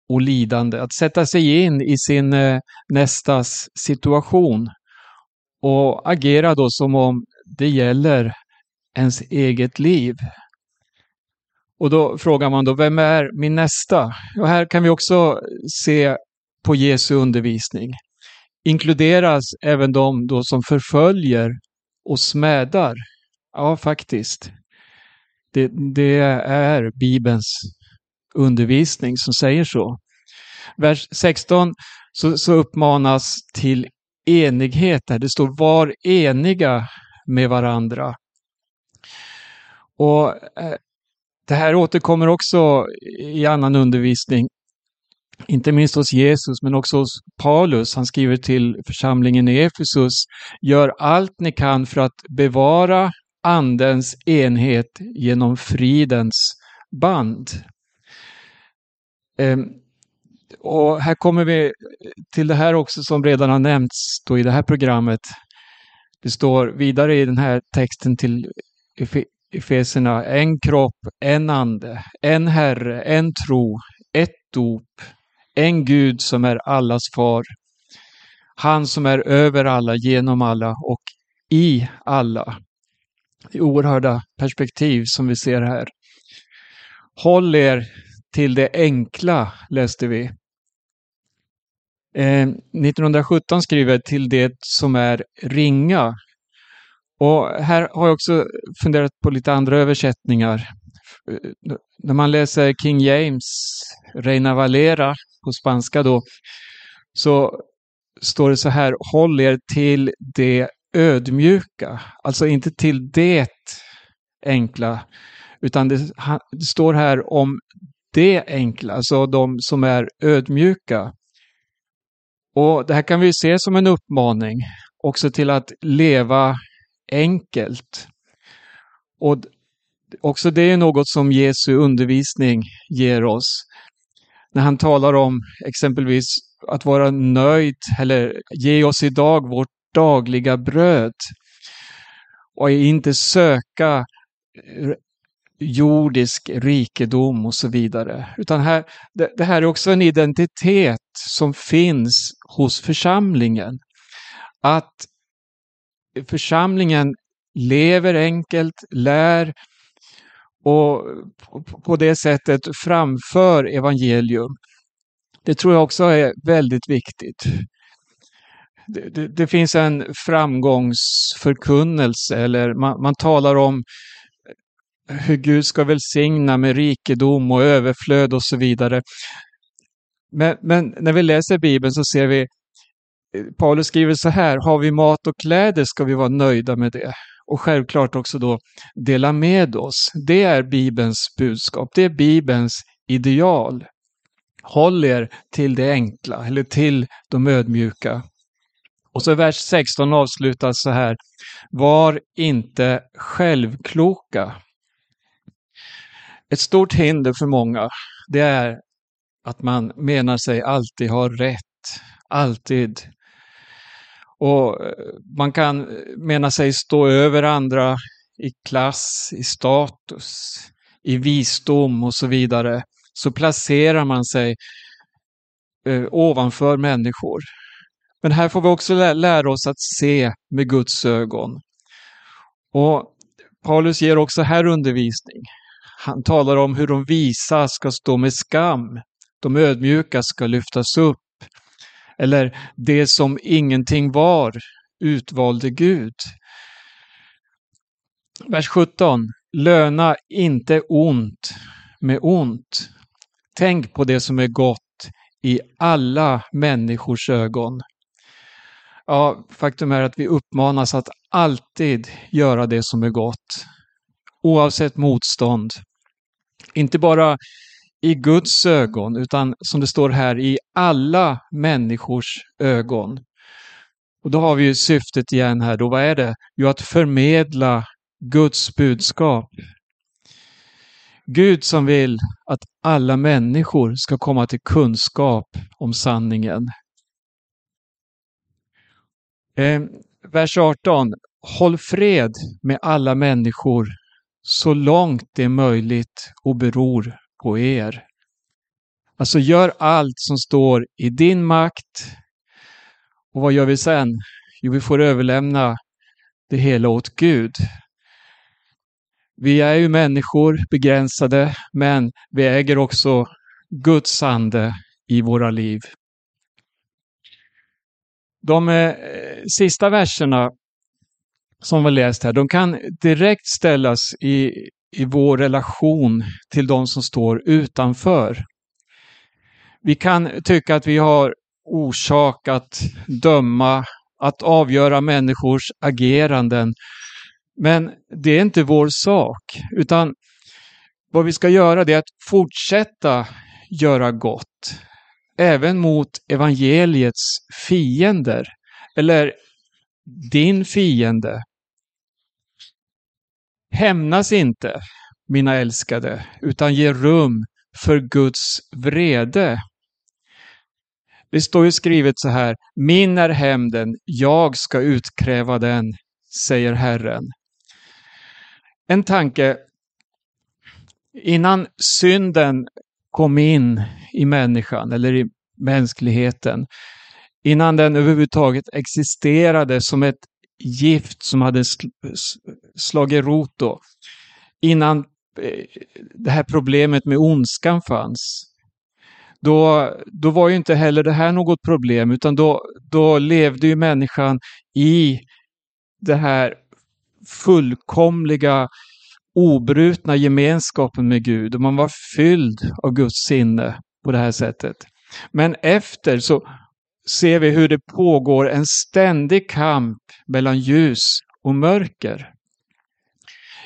och lidande, att sätta sig in i sin eh, nästas situation och agera då som om det gäller ens eget liv. Och då frågar man då, vem är min nästa? Och här kan vi också se på Jesu undervisning. Inkluderas även de då som förföljer och smädar? Ja, faktiskt. Det, det är Bibelns undervisning som säger så. Vers 16 så, så uppmanas till enighet. Där. Det står var eniga med varandra. Och eh, Det här återkommer också i annan undervisning. Inte minst hos Jesus, men också hos Paulus. Han skriver till församlingen i Efesus. Gör allt ni kan för att bevara andens enhet genom fridens band. Ehm, och här kommer vi till det här också som redan har nämnts då i det här programmet. Det står vidare i den här texten till Efeserna, en kropp, en ande, en Herre, en tro, ett dop, en Gud som är allas far. Han som är över alla, genom alla och i alla. Det är oerhörda perspektiv som vi ser här. Håll er till det enkla, läste vi. Eh, 1917 skriver till det som är ringa. Och här har jag också funderat på lite andra översättningar. Eh, när man läser King James, Reina Valera på spanska då, så står det så här, håll er till det ödmjuka, alltså inte till det enkla, utan det, det står här om det enkla, alltså de som är ödmjuka. Och det här kan vi se som en uppmaning också till att leva enkelt. Och också det är något som Jesu undervisning ger oss. När han talar om exempelvis att vara nöjd eller ge oss idag vårt dagliga bröd. Och inte söka jordisk rikedom och så vidare. Utan här, det, det här är också en identitet som finns hos församlingen. Att församlingen lever enkelt, lär och på det sättet framför evangelium. Det tror jag också är väldigt viktigt. Det, det, det finns en framgångsförkunnelse eller man, man talar om hur Gud ska välsigna med rikedom och överflöd och så vidare. Men, men, när vi läser Bibeln så ser vi, Paulus skriver så här, har vi mat och kläder ska vi vara nöjda med det. Och självklart också då dela med oss. Det är Bibelns budskap, det är Bibelns ideal. Håll er till det enkla, eller till de ödmjuka. Och så vers 16 avslutas så här. Var inte självkloka. Ett stort hinder för många, det är att man menar sig alltid ha rätt. Alltid. Och eh, man kan eh, mena sig stå över andra i klass, i status, i visdom och så vidare. Så placerar man sig eh, ovanför människor. Men här får vi också lära oss att se med Guds ögon. Och Paulus ger också här undervisning. Han talar om hur de visa ska stå med skam. De ödmjuka ska lyftas upp. Eller det som ingenting var utvalde Gud. Vers 17. Löna inte ont med ont. Tänk på det som är gott i alla människors ögon. Ja, faktum är att vi uppmanas att alltid göra det som är gott. Oavsett motstånd. Inte bara i Guds ögon, utan som det står här, i alla människors ögon. Och då har vi ju syftet igen här då. Vad är det? Jo, att förmedla Guds budskap. Gud som vill att alla människor ska komma till kunskap om sanningen. Eh, vers 18. Håll fred med alla människor så långt det är möjligt och beror på er. Alltså gör allt som står i din makt. Och vad gör vi sen? Jo, vi får överlämna det hela åt Gud. Vi är ju människor, begränsade, men vi äger också Guds ande i våra liv. De eh, sista verserna som vi läst här, de kan direkt ställas i, i vår relation till de som står utanför. Vi kan tycka att vi har orsak att döma, att avgöra människors ageranden. Men det är inte vår sak, utan vad vi ska göra det är att fortsätta göra gott. Även mot evangeliets fiender. Eller din fiende. Hämnas inte, mina älskade, utan ge rum för Guds vrede. Det står ju skrivet så här, min är hämnden, jag ska utkräva den, säger Herren. En tanke, innan synden kom in i människan eller i mänskligheten, innan den överhuvudtaget existerade som ett gift som hade slagit rot då, innan eh, det här problemet med ondskan fanns, då, då var ju inte heller det här något problem, utan då, då levde ju människan i det här fullkomliga, obrutna gemenskapen med Gud och man var fylld av Guds sinne på det här sättet. Men efter så ser vi hur det pågår en ständig kamp mellan ljus och mörker.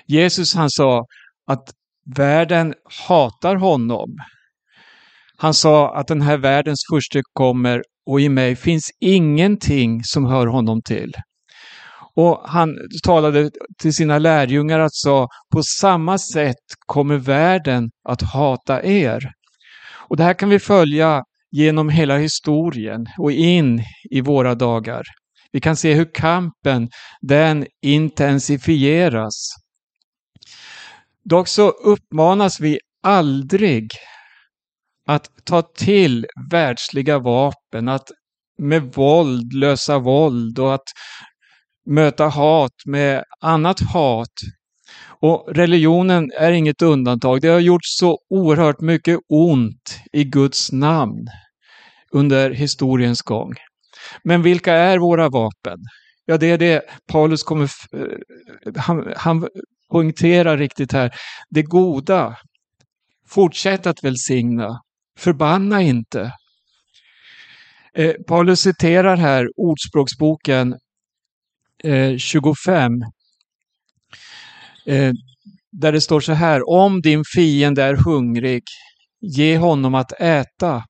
Jesus han sa att världen hatar honom. Han sa att den här världens furste kommer och i mig finns ingenting som hör honom till. Och han talade till sina lärjungar att sa, på samma sätt kommer världen att hata er. Och det här kan vi följa genom hela historien och in i våra dagar. Vi kan se hur kampen, den intensifieras. Dock så uppmanas vi aldrig att ta till världsliga vapen, att med våld lösa våld och att möta hat med annat hat. Och religionen är inget undantag. Det har gjort så oerhört mycket ont i Guds namn under historiens gång. Men vilka är våra vapen? Ja, det är det Paulus kommer, eh, han, han poängterar riktigt här. Det goda. Fortsätt att välsigna. Förbanna inte. Eh, Paulus citerar här Ordspråksboken eh, 25. Eh, där det står så här, om din fiende är hungrig, ge honom att äta.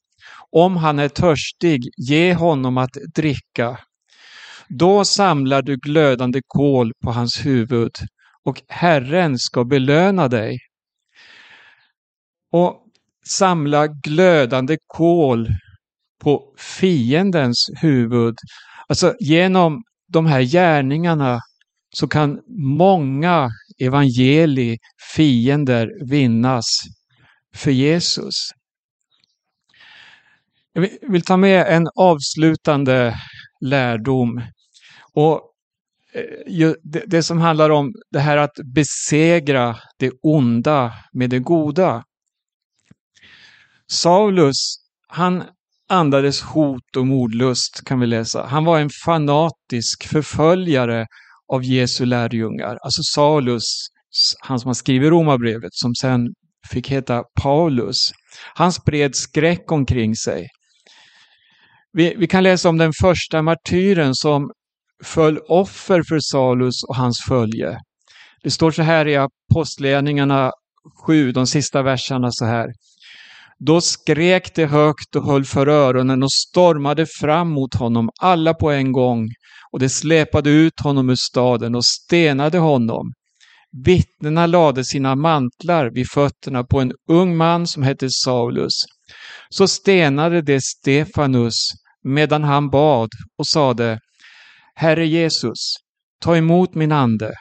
Om han är törstig, ge honom att dricka. Då samlar du glödande kol på hans huvud och Herren ska belöna dig. Och samla glödande kol på fiendens huvud. Alltså genom de här gärningarna så kan många evangeli fiender vinnas för Jesus. Jag vill ta med en avslutande lärdom. Och eh, det som handlar om det här att besegra det onda med det goda. Saulus, han andades hot och mordlust kan vi läsa. Han var en fanatisk förföljare av Jesu lärjungar. Alltså Saulus, han som har skrivit Romarbrevet, som sen fick heta Paulus. Han spred skräck omkring sig. Vi, vi kan läsa om den första martyren som föll offer för Saulus och hans följe. Det står så här i Apostlagärningarna 7, de sista verserna så här. Då skrek de högt och höll för öronen och stormade fram mot honom, alla på en gång, och de släpade ut honom ur staden och stenade honom. Vittnena lade sina mantlar vid fötterna på en ung man som hette Saulus. Så stenade de Stefanus medan han bad och sade Herre Jesus, ta emot min ande.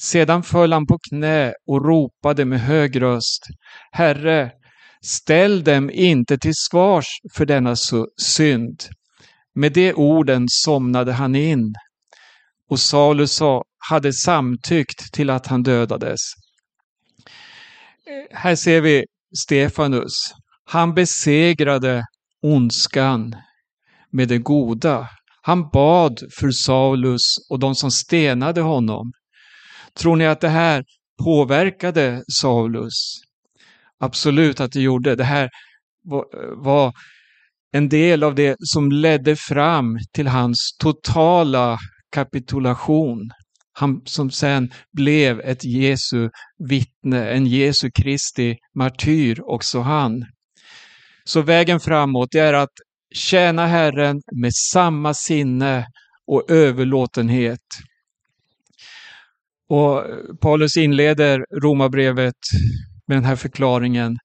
Sedan föll han på knä och ropade med hög röst Herre, ställ dem inte till svars för denna synd. Med de orden somnade han in. Och Saulus hade samtyckt till att han dödades. Här ser vi Stefanus. Han besegrade ondskan med det goda. Han bad för Saulus och de som stenade honom. Tror ni att det här påverkade Saulus? Absolut att det gjorde. Det här var en del av det som ledde fram till hans totala kapitulation. Han som sen blev ett Jesu vittne, en Jesu Kristi martyr också han. Så vägen framåt är att tjäna Herren med samma sinne och överlåtenhet. Och Paulus inleder romabrevet med den här förklaringen.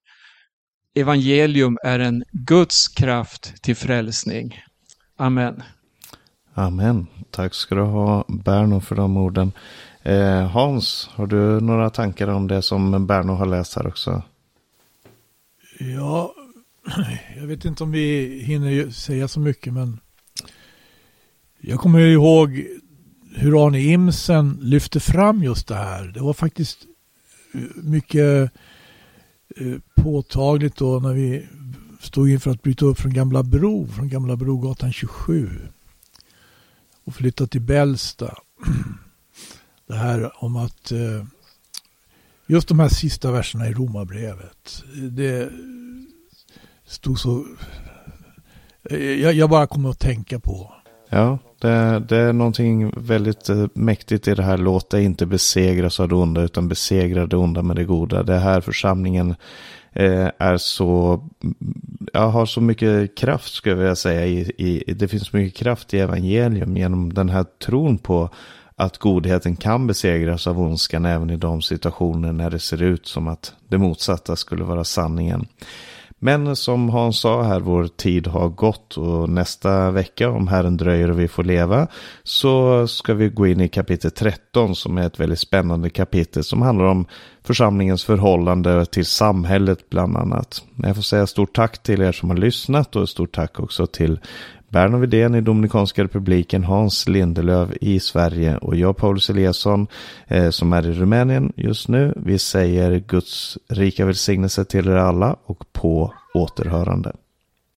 evangelium är en Guds kraft till frälsning. Amen.
Amen. Tack ska du ha Berno för de orden. Eh, Hans, har du några tankar om det som Berno har läst här också?
Ja, jag vet inte om vi hinner säga så mycket men jag kommer ihåg hur Arne Imsen lyfte fram just det här. Det var faktiskt eh, mycket eh, påtagligt då när vi stod inför att bryta upp från Gamla Bro, från Gamla Brogatan 27 och flytta till Bällsta. <clears throat> Det här om att eh, just de här sista verserna i Romarbrevet. Det stod så... Jag, jag bara kommer att tänka på.
Ja, det, det, är någonting väldigt eh, mäktigt i det här. Låt dig inte besegras av det onda utan besegra det onda med det goda. Det här församlingen eh, är så, jag har så mycket kraft skulle jag vilja säga. I, i, det finns mycket kraft i evangelium genom den här tron på att godheten kan besegras av ondskan även i de situationer när det ser ut som att det motsatta skulle vara sanningen. Men som Hans sa här, vår tid har gått och nästa vecka, om Herren dröjer och vi får leva, så ska vi gå in i kapitel 13 som är ett väldigt spännande kapitel som handlar om församlingens förhållande till samhället bland annat. Jag får säga stort tack till er som har lyssnat och stort tack också till Berno Widén i Dominikanska republiken, Hans Lindelöv i Sverige och jag Paulus Eliasson eh, som är i Rumänien just nu. Vi säger Guds rika välsignelse till er alla och på återhörande.